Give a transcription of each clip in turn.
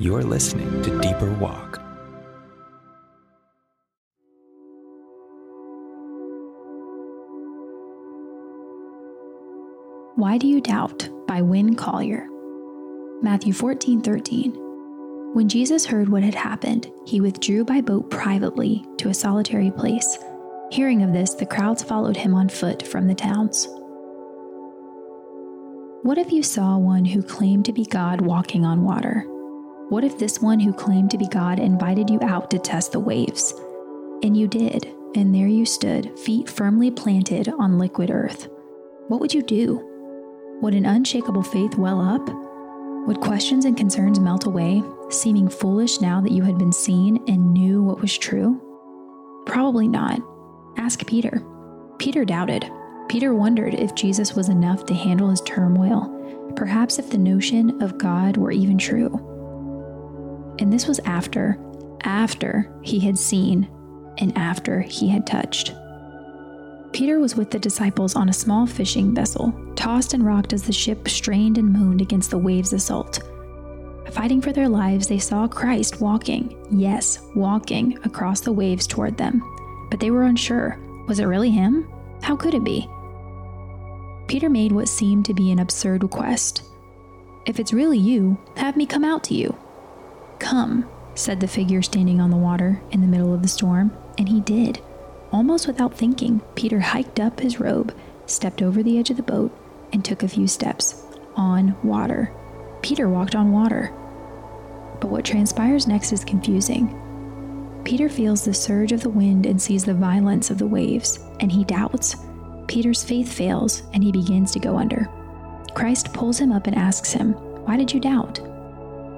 You're listening to Deeper Walk. Why Do You Doubt by Winn Collier. Matthew 14 13. When Jesus heard what had happened, he withdrew by boat privately to a solitary place. Hearing of this, the crowds followed him on foot from the towns. What if you saw one who claimed to be God walking on water? What if this one who claimed to be God invited you out to test the waves? And you did, and there you stood, feet firmly planted on liquid earth. What would you do? Would an unshakable faith well up? Would questions and concerns melt away, seeming foolish now that you had been seen and knew what was true? Probably not. Ask Peter. Peter doubted. Peter wondered if Jesus was enough to handle his turmoil, perhaps if the notion of God were even true. And this was after, after he had seen and after he had touched. Peter was with the disciples on a small fishing vessel, tossed and rocked as the ship strained and moaned against the waves' assault. Fighting for their lives, they saw Christ walking, yes, walking across the waves toward them. But they were unsure. Was it really him? How could it be? Peter made what seemed to be an absurd request. If it's really you, have me come out to you. Come, said the figure standing on the water in the middle of the storm, and he did. Almost without thinking, Peter hiked up his robe, stepped over the edge of the boat, and took a few steps on water. Peter walked on water. But what transpires next is confusing. Peter feels the surge of the wind and sees the violence of the waves, and he doubts. Peter's faith fails, and he begins to go under. Christ pulls him up and asks him, Why did you doubt?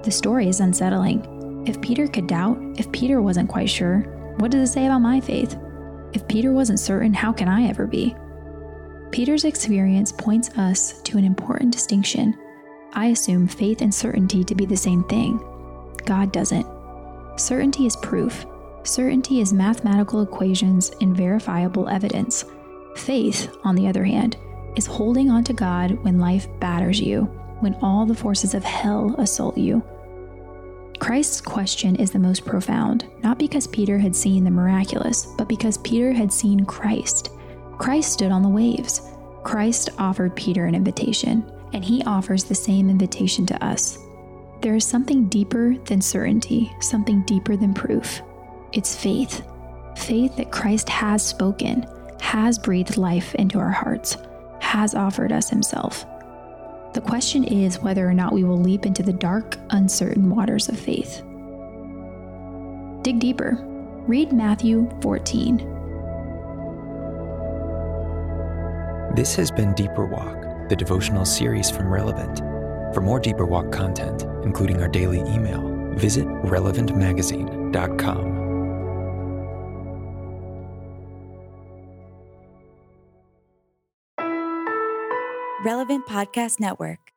The story is unsettling. If Peter could doubt, if Peter wasn't quite sure, what does it say about my faith? If Peter wasn't certain, how can I ever be? Peter's experience points us to an important distinction. I assume faith and certainty to be the same thing. God doesn't. Certainty is proof. Certainty is mathematical equations and verifiable evidence. Faith, on the other hand, is holding on to God when life batters you, when all the forces of hell assault you. Christ's question is the most profound, not because Peter had seen the miraculous, but because Peter had seen Christ. Christ stood on the waves. Christ offered Peter an invitation, and he offers the same invitation to us. There is something deeper than certainty, something deeper than proof. It's faith. Faith that Christ has spoken, has breathed life into our hearts, has offered us himself. The question is whether or not we will leap into the dark, uncertain waters of faith. Dig deeper. Read Matthew 14. This has been Deeper Walk, the devotional series from Relevant. For more Deeper Walk content, including our daily email, visit relevantmagazine.com. Relevant Podcast Network.